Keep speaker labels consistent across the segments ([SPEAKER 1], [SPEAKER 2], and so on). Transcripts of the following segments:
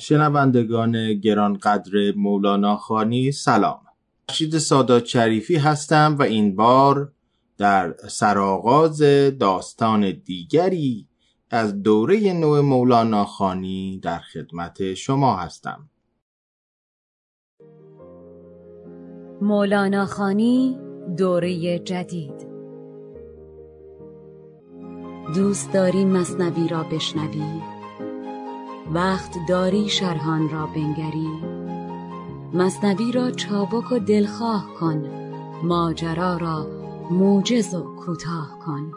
[SPEAKER 1] شنوندگان گرانقدر مولانا خانی سلام. رشید سادات شریفی هستم و این بار در سرآغاز داستان دیگری از دوره نو مولانا خانی در خدمت شما هستم.
[SPEAKER 2] مولانا خانی دوره جدید. دوست داری مصنوی را بشنوی وقت داری شرحان را بنگری. مصنوی را چابک و دلخواه کن ماجرا را موجز و کوتاه کن.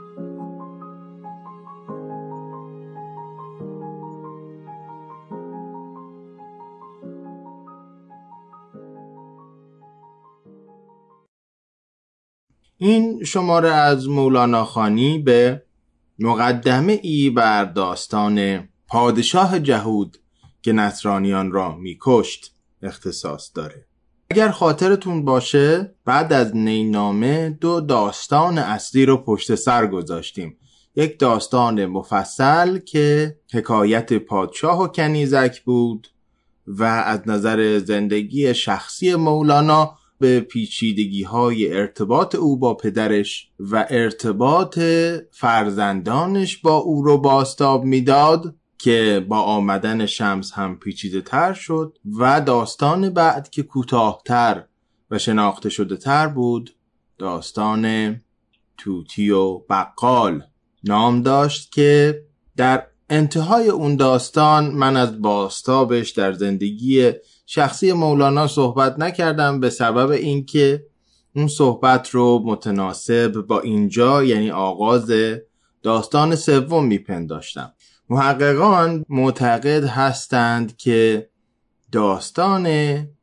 [SPEAKER 1] این شماره از مولانا خانی به مقدمه ای بر داستان پادشاه جهود که نصرانیان را میکشت اختصاص داره. اگر خاطرتون باشه بعد از نینامه دو داستان اصلی رو پشت سر گذاشتیم. یک داستان مفصل که حکایت پادشاه و کنیزک بود و از نظر زندگی شخصی مولانا به پیچیدگی های ارتباط او با پدرش و ارتباط فرزندانش با او رو باستاب می‌داد. که با آمدن شمس هم پیچیده تر شد و داستان بعد که کوتاهتر و شناخته شده تر بود داستان توتی و بقال نام داشت که در انتهای اون داستان من از باستابش در زندگی شخصی مولانا صحبت نکردم به سبب اینکه اون صحبت رو متناسب با اینجا یعنی آغاز داستان سوم میپنداشتم. محققان معتقد هستند که داستان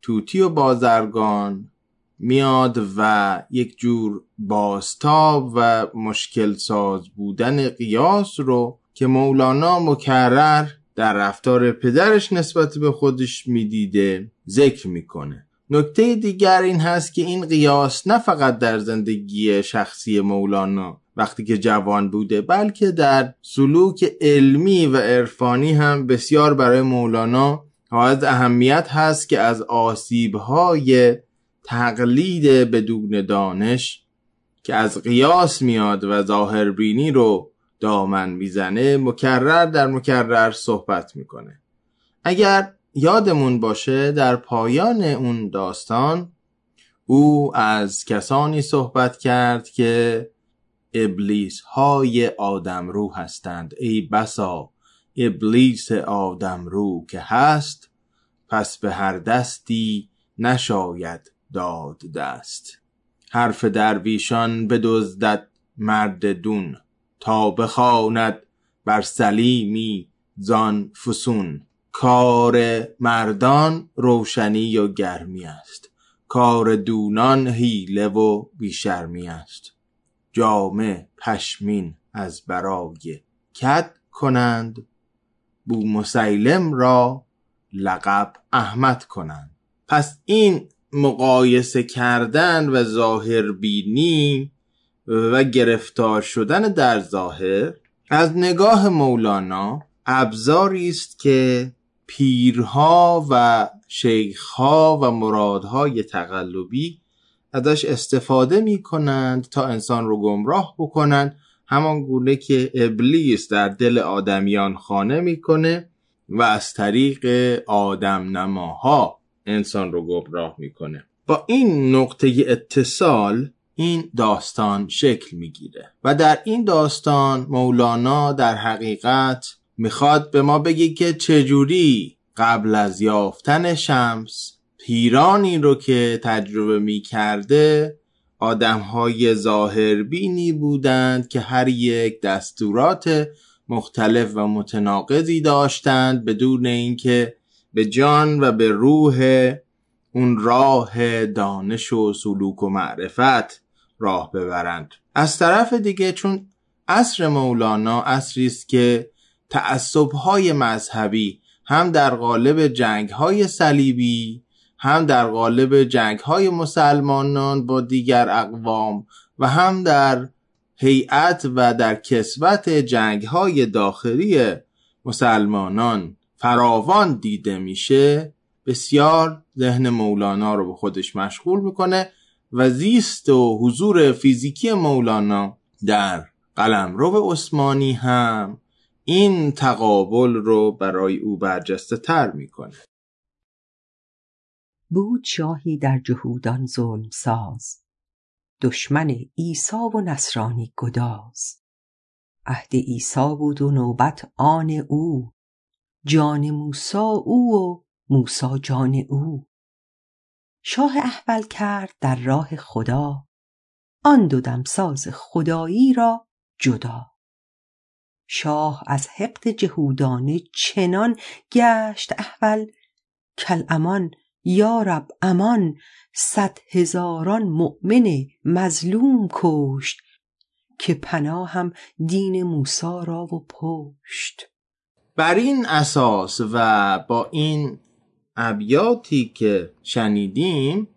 [SPEAKER 1] توتی و بازرگان میاد و یک جور باستاب و مشکل ساز بودن قیاس رو که مولانا مکرر در رفتار پدرش نسبت به خودش می‌دیده ذکر می‌کنه. نکته دیگر این هست که این قیاس نه فقط در زندگی شخصی مولانا وقتی که جوان بوده بلکه در سلوک علمی و عرفانی هم بسیار برای مولانا حائز اهمیت هست که از آسیبهای تقلید بدون دانش که از قیاس میاد و ظاهربینی رو دامن می‌زنه مکرر در مکرر صحبت می‌کنه. اگر یادمون باشه در پایان اون داستان او از کسانی صحبت کرد که ابلیس های آدم رو هستند. ای بسا ابلیس آدم رو که هست پس به هر دستی نشاید داد دست. حرف درویشان بدزدد مرد دون تا بخواند بر سلیمی زان فسون. کار مردان روشنی و گرمی است. کار دونان حیله و بیشرمی است. جامه پشمین از برای کد کنند بو مسیلم را لقب احمد کنند. پس این مقایسه کردن و ظاهر بینی و گرفتار شدن در ظاهر از نگاه مولانا ابزاری است که پیرها و شیخها و مرادهای تقلبی ازش استفاده می کنند تا انسان رو گمراه بکنند همان گونه که ابلیس در دل آدمیان خانه می‌کنه و از طریق آدم نماها انسان رو گمراه می‌کنه. با این نقطه اتصال این داستان شکل می‌گیره و در این داستان مولانا در حقیقت می‌خواد به ما بگه که چجوری قبل از یافتن شمس پیرانی رو که تجربه می کرده آدم های ظاهربینی بودند که هر یک دستورات مختلف و متناقضی داشتند بدون اینکه به جان و به روح اون راه دانش و سلوک و معرفت راه ببرند. از طرف دیگه چون عصر مولانا عصری است که تعصبهای مذهبی هم در قالب جنگ های صلیبی هم در قالب جنگ های مسلمانان با دیگر اقوام و هم در هیئت و در کسبت جنگ های داخلی مسلمانان فراوان دیده میشه. بسیار ذهن مولانا رو به خودش مشغول می‌کنه و زیست و حضور فیزیکی مولانا در قلمرو عثمانی هم این تقابل رو برای او برجسته تر می‌کنه.
[SPEAKER 3] بود شاهی در جهودان ظلم ساز. دشمن عیسی و نصرانی گداز. عهد عیسی بود و نوبت آن او. جان موسا او و موسا جان او. شاه احول کرد در راه خدا. آن دو دمساز خدایی را جدا. شاه از حقد جهودانه چنان گشت احول کل امان یا رب امان صد هزاران مؤمن مظلوم کشت که پناهم دین موسی را و پشت.
[SPEAKER 1] بر این اساس و با این ابیاتی که شنیدیم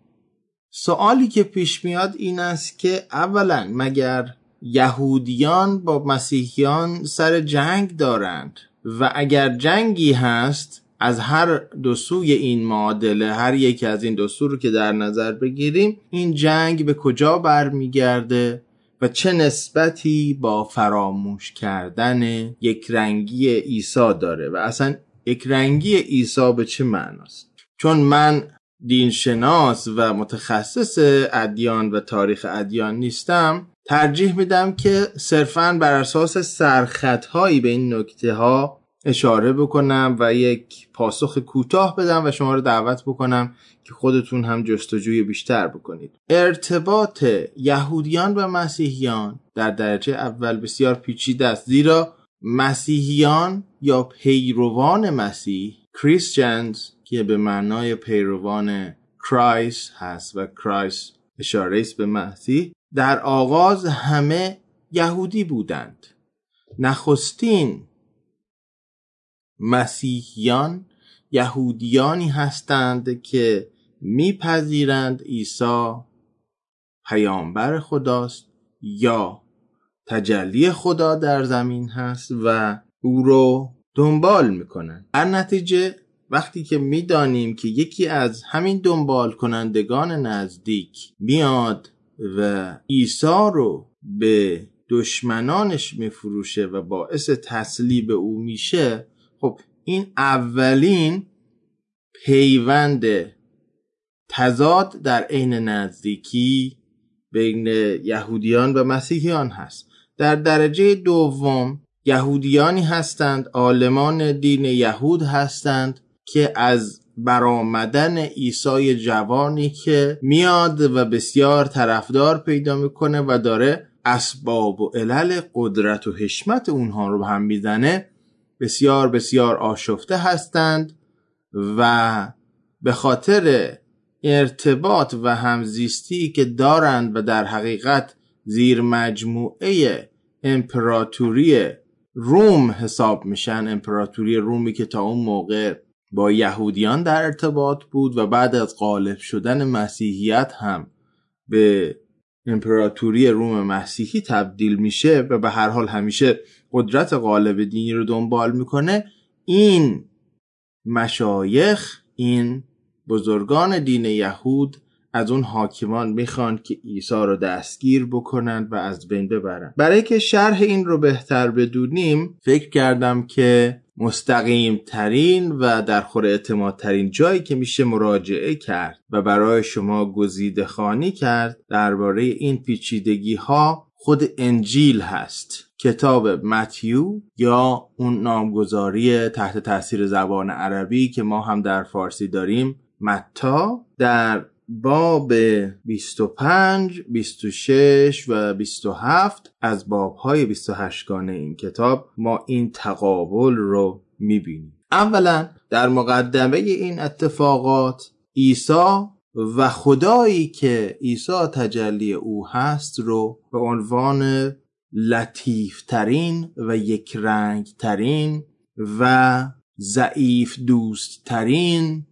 [SPEAKER 1] سوالی که پیش میاد این است که اولا مگر یهودیان با مسیحیان سر جنگ دارند؟ و اگر جنگی هست از هر دو سوی این معادله هر یکی از این دو سو رو که در نظر بگیریم این جنگ به کجا برمیگرده و چه نسبتی با فراموش کردن یک رنگی عیسی داره و اصلا یک رنگی عیسی به چه معناست؟ چون من دینشناس و متخصص ادیان و تاریخ ادیان نیستم ترجیح میدم که صرفا بر اساس سرخطهایی به این نکته ها اشاره بکنم و یک پاسخ کوتاه بدم و شما رو دعوت بکنم که خودتون هم جستجوی بیشتر بکنید. ارتباط یهودیان و مسیحیان در درجه اول بسیار پیچیده است زیرا مسیحیان یا پیروان مسیح کریسچنز که به معنای پیروان کرایست هست و کرایست اشاره است به مسیح در آغاز همه یهودی بودند. نخستین مسیحیان یهودیانی هستند که میپذیرند عیسی پیامبر خداست یا تجلی خدا در زمین هست و او رو دنبال می‌کنن در نتیجه وقتی که می‌دانیم که یکی از همین دنبال کنندگان نزدیک میاد و عیسی رو به دشمنانش میفروشه و باعث تسلیب او میشه خب این اولین پیوند تضاد در عین نزدیکی بین یهودیان و مسیحیان هست. در درجه دوم یهودیانی هستند عالمان دین یهود هستند که از برآمدن عیسی جوانی که میاد و بسیار طرفدار پیدا می‌کنه و داره اسباب و علل قدرت و حشمت اونها رو هم می‌زنه بسیار بسیار آشفته هستند و به خاطر ارتباط و همزیستی که دارند و در حقیقت زیر مجموعه امپراتوری روم حساب میشن امپراتوری رومی که تا اون موقع با یهودیان در ارتباط بود و بعد از غالب شدن مسیحیت هم به امپراتوری روم مسیحی تبدیل میشه و به هر حال همیشه قدرت غالب دینی رو دنبال می‌کنه این مشایخ این بزرگان دین یهود از اون حاکمان می‌خوان که عیسی رو دستگیر بکنند و از بین ببرن. برای که شرح این رو بهتر بدونیم فکر کردم که مستقیم ترین و در خور اعتماد ترین جایی که میشه مراجعه کرد و برای شما گزیده خانی کرد درباره این پیچیدگی ها خود انجیل هست. کتاب متیو یا اون نامگذاری تحت تاثیر زبان عربی که ما هم در فارسی داریم متا در باب 25, 26 و 27 از بابهای 28 گانه این کتاب ما این تقابل رو می‌بینیم. اولا در مقدمه این اتفاقات عیسی و خدایی که عیسی تجلی او هست رو به عنوان لطیفترین و یک رنگ ترین و ضعیف دوست ترین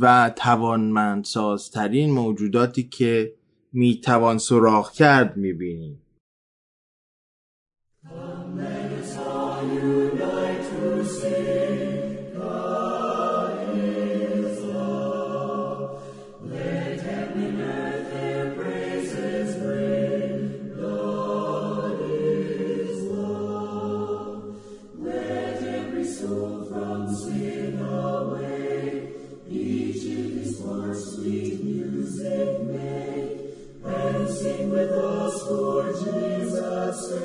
[SPEAKER 1] و توانمندسازترین موجوداتی که می‌توان سراغ کرد می‌بینیم.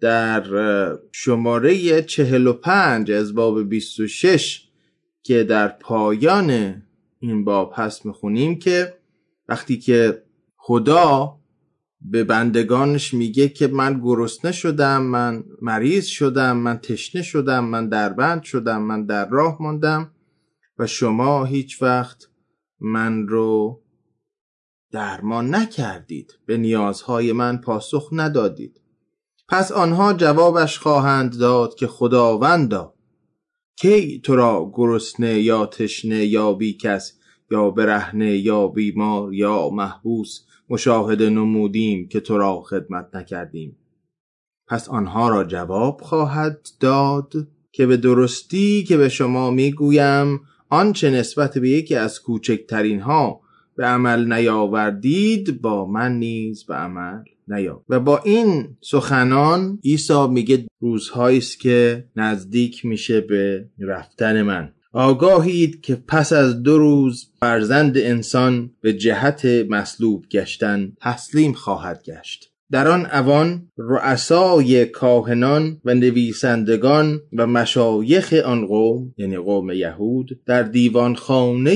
[SPEAKER 1] در شماره 45 از باب 26 که در پایان این باب هست می‌خونیم که وقتی که خدا به بندگانش میگه که من گرسنه شدم من مریض شدم من تشنه شدم من دربند شدم من در راه ماندم و شما هیچ وقت من رو درمان نکردید به نیازهای من پاسخ ندادید. پس آنها جوابش خواهند داد که خداوندا کی تو را گرسنه یا تشنه یا بیکس یا برهنه یا بیمار یا محبوس مشاهده نمودیم که تو را خدمت نکردیم. پس آنها را جواب خواهد داد که به درستی که به شما می‌گویم آنچه نسبت به یکی از کوچکترین ها به عمل نیاوردید با من نیز به عمل. نیاورد و با این سخنان عیسی میگه روزهایی است که نزدیک میشه به رفتن من. آگاهید که پس از دو روز فرزند انسان به جهت مصلوب گشتن تسلیم خواهد گشت. در آن اوان رؤسای کاهنان و نویسندگان و مشایخ آن قوم یعنی قوم یهود در دیوان خانه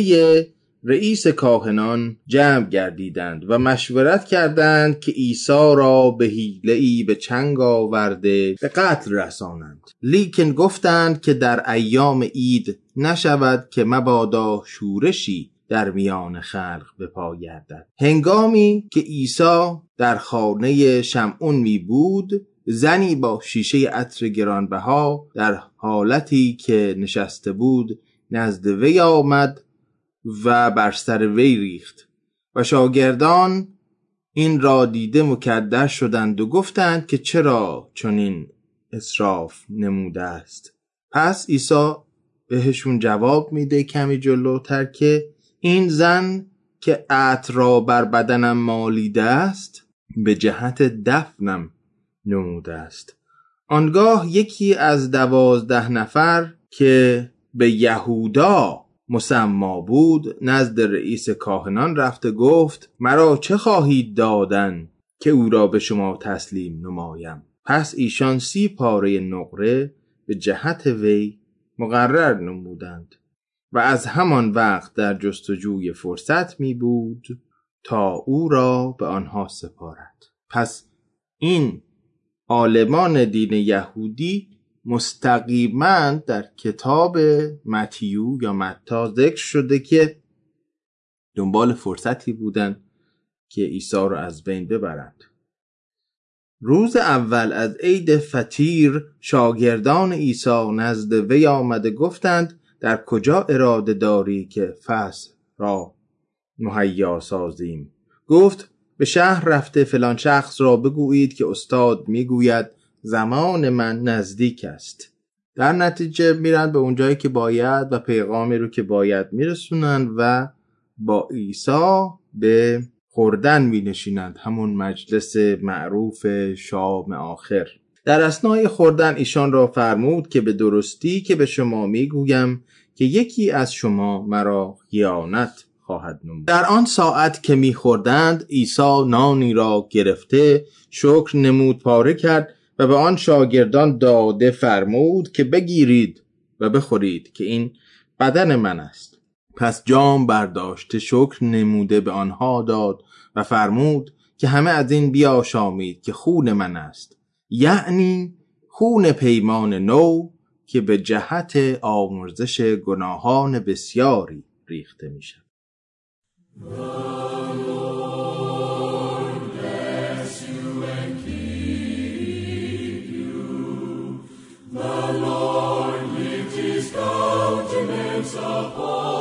[SPEAKER 1] رئیس کاهنان جمع گردیدند و مشورت کردند که عیسی را به حیله به چنگ آورده به قتل رسانند. لیکن گفتند که در ایام عید نشود که مبادا شورشی در میان خلق به پا گردد. هنگامی که عیسی در خانه شمعون می بود زنی با شیشه عطر گرانبها در حالتی که نشسته بود نزد وی آمد و بر سر وی ریخت. و شاگردان این را دیده مکدر شدند و گفتند که چرا چنین اصراف نموده است. پس عیسی بهشون جواب میده کمی جلوتر که این زن که عطر را بر بدنم مالیده است به جهت دفنم نموده است. آنگاه یکی از دوازده نفر که به یهودا مسما بود نزد رئیس کاهنان رفته گفت مرا چه خواهید دادن که او را به شما تسلیم نمایم؟ پس ایشان سی پاره نقره به جهت وی مقرر نمودند و از همان وقت در جستجوی فرصت می بود تا او را به آنها سپارد. پس این عالمان دین یهودی مستقیما در کتاب متیو یا متا ذکر شده که دنبال فرصتی بودن که عیسی را از بین ببرند. روز اول از عید فتیر شاگردان عیسی نزد وی آمده گفتند در کجا اراده داری که فصل را مهیا سازیم؟ گفت به شهر رفته فلان شخص را بگویید که استاد می‌گوید زمان من نزدیک است. در نتیجه میرن به اونجایی که باید و پیغامی رو که باید میرسونن و با عیسی به خوردن می نشینند همون مجلس معروف شام آخر. در اسنای خوردن ایشان را فرمود که به درستی که به شما می‌گویم که یکی از شما مرا خیانت خواهد نمود. در آن ساعت که میخوردند عیسی نانی را گرفته شکر نمود پاره کرد و به آن شاگردان داده فرمود که بگیرید و بخورید که این بدن من است. پس جام برداشته شکر نموده به آنها داد و فرمود که همه از این بیاشامید که خون من است. یعنی خون پیمان نو که به جهت آمرزش گناهان بسیاری ریخته می شود of.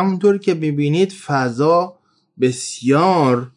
[SPEAKER 1] همونطور که ببینید فضا بسیار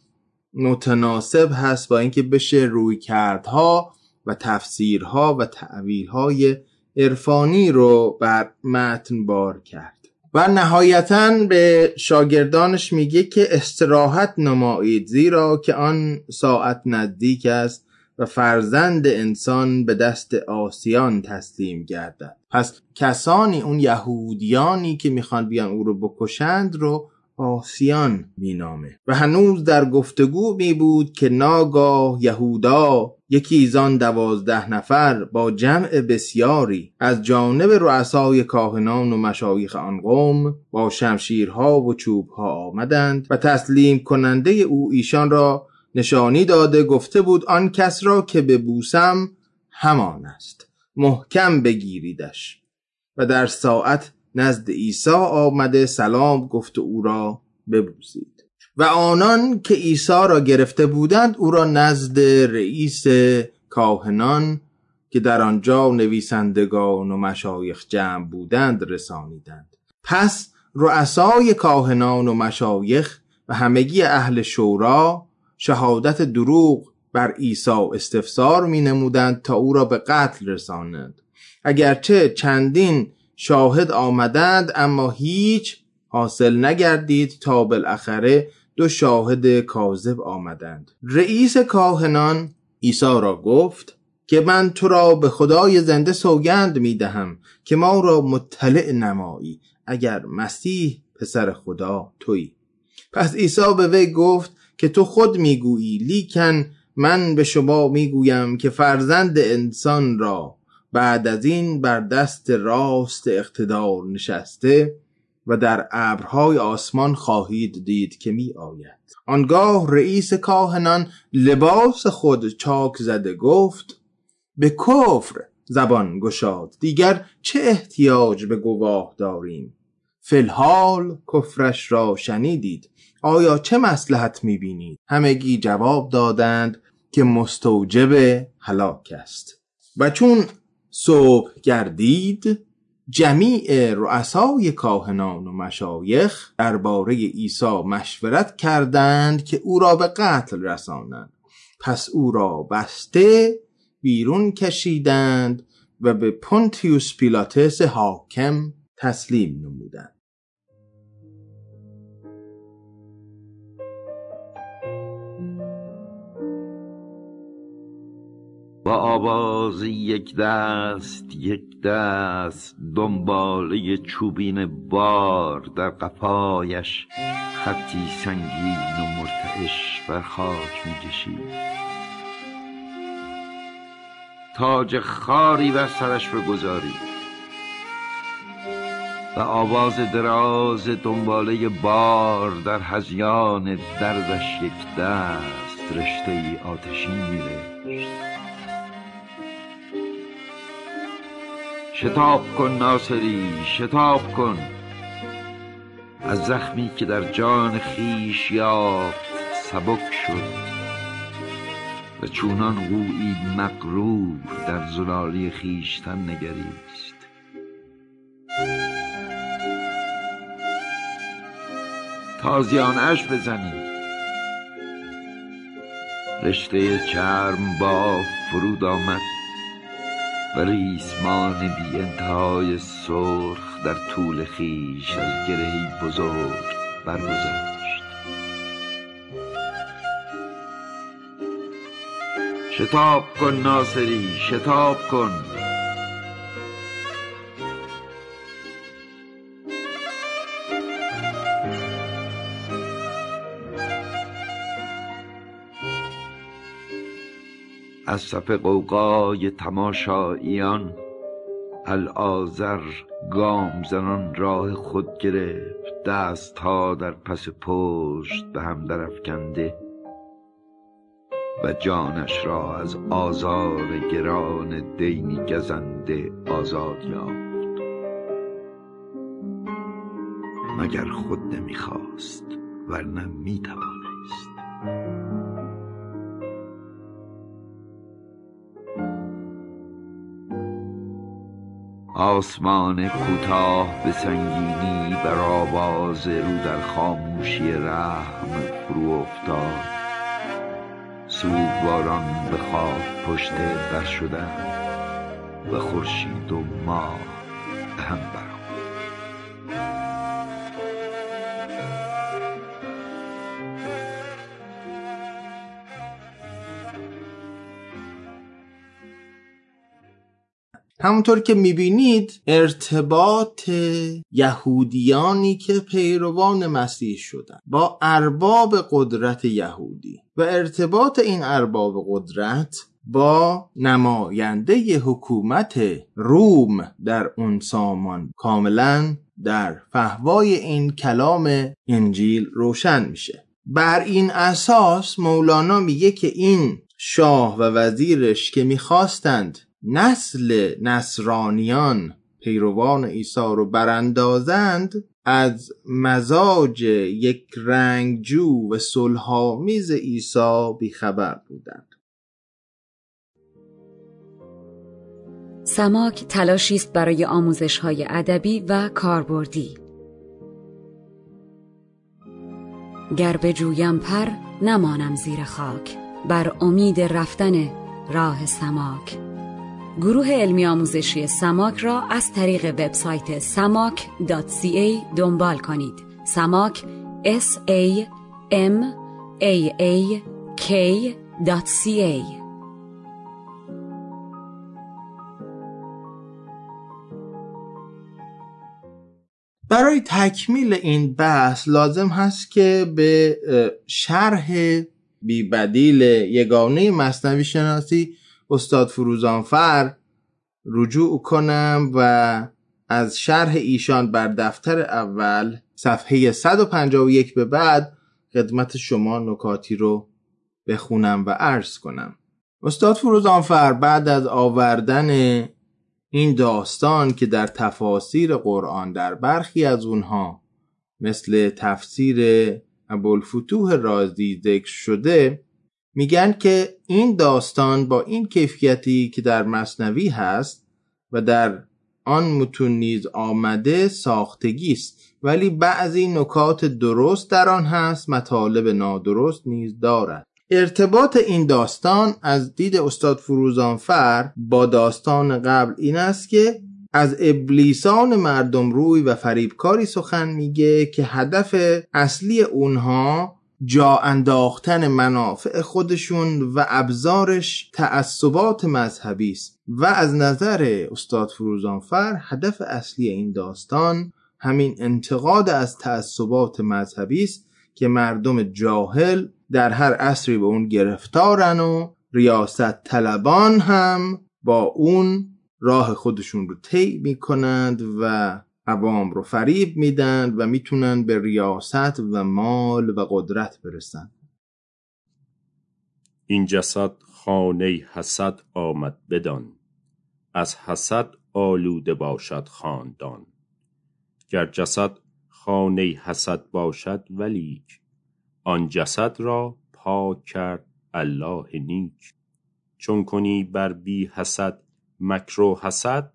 [SPEAKER 1] متناسب هست با اینکه بشه روی کردها و تفسیرها و تعویلهای عرفانی رو بر متن بار کرد. و نهایتا به شاگردانش میگه که استراحت نمایید زیرا که آن ساعت نزدیک است و فرزند انسان به دست آسیان تسلیم گردد. پس کسانی اون یهودیانی که می‌خوان بیان او رو بکشند رو آسیان مینامه. و هنوز در گفتگو می بود که ناگاه یهودا یکی زان دوازده نفر با جمع بسیاری از جانب رؤسای کاهنان و مشایخ آن قوم با شمشیرها و چوبها آمدند و تسلیم کننده او ایشان را نشانی داده گفته بود آن کس را که ببوسم همان است. محکم بگیریدش. و در ساعت نزد عیسی آمده سلام گفت او را ببوسید. و آنان که عیسی را گرفته بودند او را نزد رئیس کاهنان که در آنجا نویسندگان و مشایخ جمع بودند رسانیدند. پس رؤسای کاهنان و مشایخ و همگی اهل شورا شهادت دروغ بر عیسی استفسار می نمودند تا او را به قتل رسانند اگرچه چندین شاهد آمدند اما هیچ حاصل نگردید تا بالاخره دو شاهد کاذب آمدند. رئیس کاهنان عیسی را گفت که من تو را به خدای زنده سوگند می دهم که ما را مطلع نمایی اگر مسیح پسر خدا تویی. پس عیسی به وی گفت که تو خود می‌گویی لیکن من به شما می‌گویم که فرزند انسان را بعد از این بر دست راست اقتدار نشسته و در ابرهای آسمان خواهید دید که می آید آنگاه رئیس کاهنان لباس خود چاک زده گفت به کفر زبان گشاد دیگر چه احتیاج به گواه داریم فلحال کفرش را شنیدید. آیا چه مسلحت می‌بینید همگی جواب دادند که مستوجب هلاک است. و چون صبح گردید جمیع رؤسای کاهنان و مشایخ درباره عیسی مشورت کردند که او را به قتل رسانند. پس او را بسته بیرون کشیدند و به پونتیوس پیلاتس حاکم تسلیم نمودند.
[SPEAKER 4] با آواز یک دست یک دست دنباله چوبین بار در قفایش خطی سنگین و مرتعش بر خاک می‌کشید. تاج خاری بر سرش بگذارید. و آواز دراز دنباله بار در هزیان دردش یک دست رشته ای آتشین میرشت شتاب کن ناصری شتاب کن. از زخمی که در جان خیش یافت سبک شد. و چونان قویی مقرور در زلالی خیشتن نگریست. تازیانش بزنید رشته چرم با فرود آمد. و ریسمان بی انتهای سرخ در طول خیش از گرهی بزرگ برگذشت. شتاب کن ناصری شتاب کن. از صف قوقای تماشاییان الآذر گام زنان راه خود گرفت دست ها در پس پشت به هم درفکنده و جانش را از آزار گران دینی گزنده آزاد یافت. مگر خود نمی‌خواست ورنه می‌توانست. آسمان کوتاه به سنگینی بر آواز رو در خاموشی رحم فرو افتاد. سوگواران به خواب پشت در شدن و خورشید و ماه هم
[SPEAKER 1] همونطور که می‌بینید ارتباط یهودیانی که پیروان مسیح شدن با ارباب قدرت یهودی و ارتباط این ارباب قدرت با نماینده حکومت روم در اون سامان کاملا در فهوای این کلام انجیل روشن میشه. بر این اساس مولانا میگه که این شاه و وزیرش که می‌خواستند نسل نصرانیان پیروان عیسی رو براندازند از مزاج یک رنگجو و صلحآمیز عیسی بیخبر بودند.
[SPEAKER 2] سماک تلاشی است برای آموزش های ادبی و کاربردی. گر جویم پر نمانم زیر خاک. بر امید رفتن راه سماک. گروه علمی آموزشی سماک را از طریق وبسایت samak.ca دنبال کنید. سماک s a m a a k.ca
[SPEAKER 1] برای تکمیل این بحث لازم هست که به شرح بیبدیل یگانه مصنوی شناسی استاد فروزانفر رجوع کنم و از شرح ایشان بر دفتر اول صفحه 151 به بعد خدمت شما نکاتی رو بخونم و عرض کنم. استاد فروزانفر بعد از آوردن این داستان که در تفاسیر قرآن در برخی از اونها مثل تفسیر ابوالفتوح رازی ذکر شده میگن که این داستان با این کیفیتی که در مصنوی هست و در آن متون نیز آمده ساختگی است. ولی بعضی نکات درست در آن هست مطالب نادرست نیز دارد. ارتباط این داستان از دید استاد فروزانفر با داستان قبل این است که از ابلیسان مردم روی و فریبکاری سخن میگه که هدف اصلی اونها جا انداختن منافع خودشون و ابزارش تعصبات مذهبی است. و از نظر استاد فروزانفر هدف اصلی این داستان همین انتقاد از تعصبات مذهبی است که مردم جاهل در هر عصری به اون گرفتارن و ریاست طلبان هم با اون راه خودشون رو طی می‌کنند و عوام رو فریب میدن و می‌تونن به ریاست و مال و قدرت برسن.
[SPEAKER 5] این جسد خانه حسد آمد بدان. از حسد آلوده باشد خاندان. گر جسد خانه حسد باشد ولیک آن جسد را پاک کرد الله نیک. چون کنی بر بی حسد مکر و حسد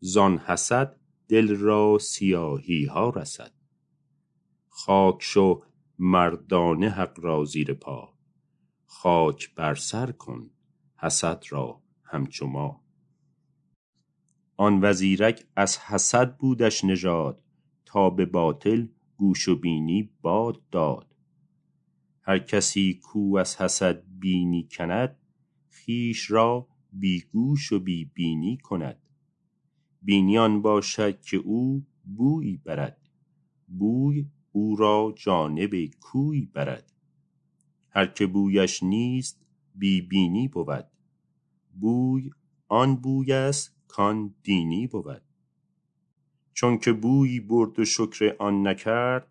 [SPEAKER 5] زان حسد دل را سیاهی ها رسد. خاک شو مردانه حق را زیر پا. خاک بر سر کن حسد را همچو ما. آن وزیرک از حسد بودش نژاد تا به باطل گوش و بینی باد داد. هر کسی کو از حسد بینی کند خویش را بی گوش و بی بینی کند. بینیان باشد که او بویی برد. بوی او را جانب کوی برد. هر که بویش نیست بی بینی بود. بوی آن بوی است کان دینی بود. چون که بویی برد و شکر آن نکرد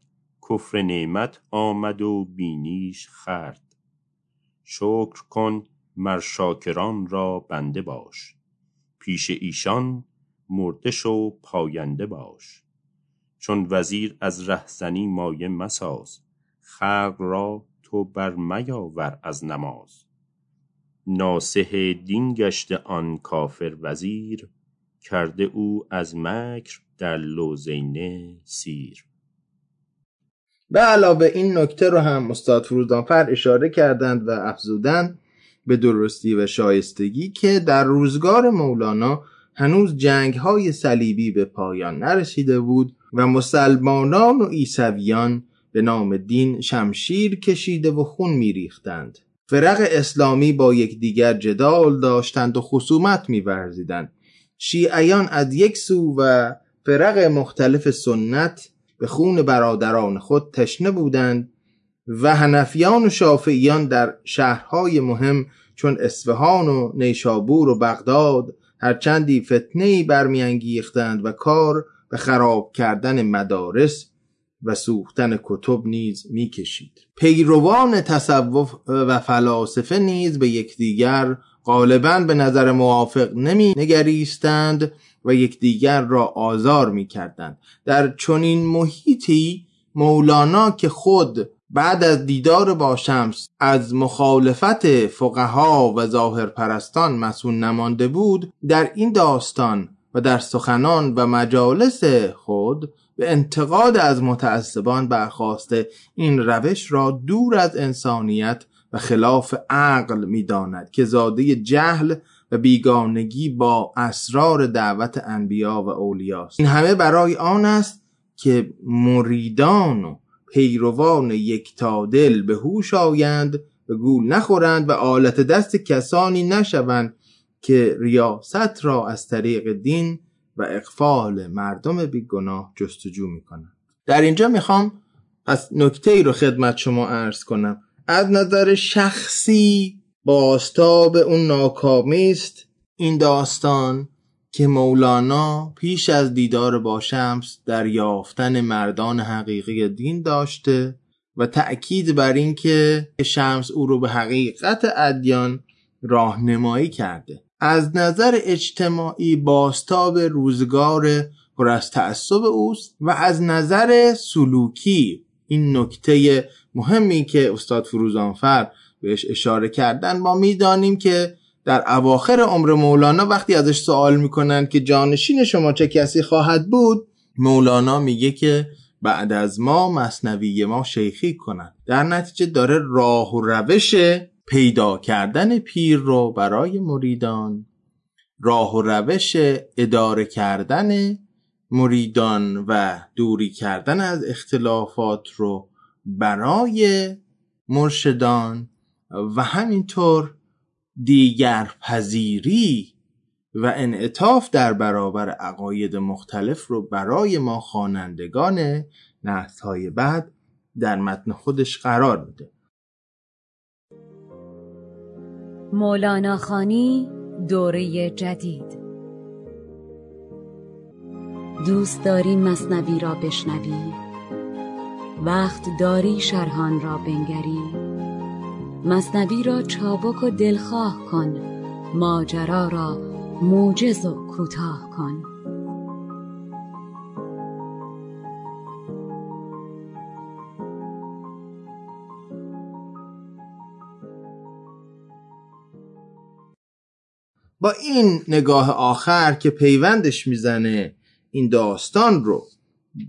[SPEAKER 5] کفر نعمت آمد و بینیش خرد شکر کن مر شاکران را بنده باش. پیش ایشان مرده شو پاینده باش. چون وزیر از رهزنی مایه مساز خلق را تو بر میاور از نماز. ناصح دین گشته آن کافر وزیر کرده او از مکر در لوزینه سیر.
[SPEAKER 1] به علاوه این نکته رو هم استاد فرودانفر اشاره کردند و افزودند به درستی و شایستگی که در روزگار مولانا هنوز جنگ های صلیبی به پایان نرسیده بود و مسلمانان و عیسویان به نام دین شمشیر کشیده و خون میریختند. فرق اسلامی با یکدیگر جدال داشتند و خصومت میورزیدند. شیعیان از یک سو و فرق مختلف سنت به خون برادران خود تشنه بودند و هنفیان و شافعیان در شهرهای مهم چون اصفهان و نیشابور و بغداد هرچندی فتنه برمیانگیختند و کار به خراب کردن مدارس و سوختن کتب نیز می‌کشید پیروان تصوف و فلاسفه نیز به یکدیگر غالبا به نظر موافق نمی نگریستند و یکدیگر را آزار می کردند. در چنین محیطی مولانا که خود بعد از دیدار با شمس از مخالفت فقها و ظاهر پرستان مسئول نمانده بود در این داستان و در سخنان و مجالس خود به انتقاد از متعصبان برخواسته این روش را دور از انسانیت و خلاف عقل می‌داند که زاده جهل و بیگانگی با اسرار دعوت انبیا و اولیاست. این همه برای آن است که مریدان و پیروان یکتادل به هوش آیند و گول نخورند و آلت دست کسانی نشوند که ریاست را از طریق دین و اقفال مردم بیگناه جستجو می‌کنند. در اینجا می‌خوام پس نکته ای رو خدمت شما عرض کنم. از نظر شخصی باستاب اون ناکامی است این داستان. که مولانا پیش از دیدار با شمس در یافتن مردان حقیقی دین داشته و تأکید بر اینکه شمس او رو به حقیقت ادیان راهنمایی کرده. از نظر اجتماعی باستاب روزگار پر از تعصب اوست و از نظر سلوکی این نکته مهمی که استاد فروزانفر بهش اشاره کردن ما می‌دانیم که در اواخر عمر مولانا وقتی ازش سوال می‌کنن که جانشین شما چه کسی خواهد بود مولانا میگه که بعد از ما مصنوی ما شیخی کنند. در نتیجه داره راه و روش پیدا کردن پیر رو برای مریدان راه و روش اداره کردن مریدان و دوری کردن از اختلافات رو برای مرشدان و همینطور دیگر پذیری و انعطاف در برابر عقاید مختلف رو برای ما خوانندگان های بعد در متن خودش قرار میده.
[SPEAKER 2] مولانا خانی دوره جدید. دوست داری مصنوی را بشنوی؟ وقت داری شرحان را بنگری؟ مصنوی را چابک و دلخواه کن ماجرا را موجز و کوتاه کن.
[SPEAKER 1] با این نگاه آخر که پیوندش می‌زنه این داستان رو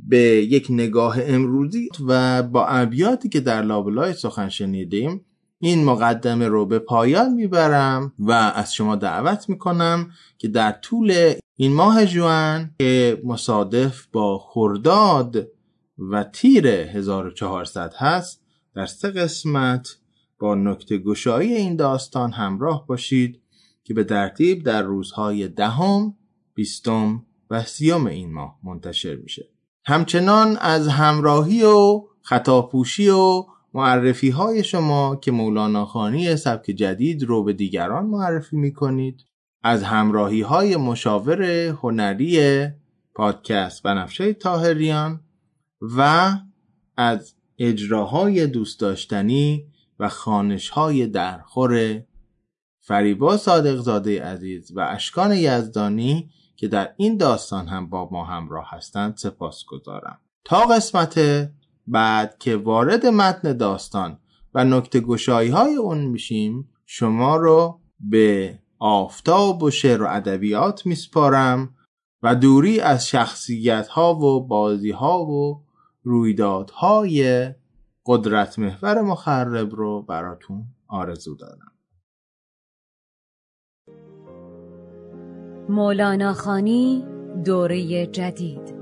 [SPEAKER 1] به یک نگاه امروزی و با ابیاتی که در لابلای سخن شنیدیم این مقدمه رو به پایان می‌برم و از شما دعوت می‌کنم که در طول این ماه جوان که مصادف با خرداد و تیر 1400 هست در سه قسمت با نکته گشایی این داستان همراه باشید که به ترتیب در روزهای دهم، بیستم و سیوم این ماه منتشر میشه. همچنان از همراهی و خطاپوشی و معرفی های شما که مولانا خانی سبک جدید رو به دیگران معرفی می کنید از همراهی های مشاور هنری پادکست بنفشه تاهریان و از اجراهای دوست داشتنی و خانش های درخور فریبا صادقزاده عزیز و اشکان یزدانی که در این داستان هم با ما همراه هستند سپاس گذارم تا قسمت بعد که وارد متن داستان و نکته گشایی های اون میشیم شما رو به آفتاب و شعر و ادبیات میسپارم و دوری از شخصیت ها و بازی ها و رویدادهای قدرت محور مخرب رو براتون آرزو دارم.
[SPEAKER 2] مولانا خانی دوره جدید.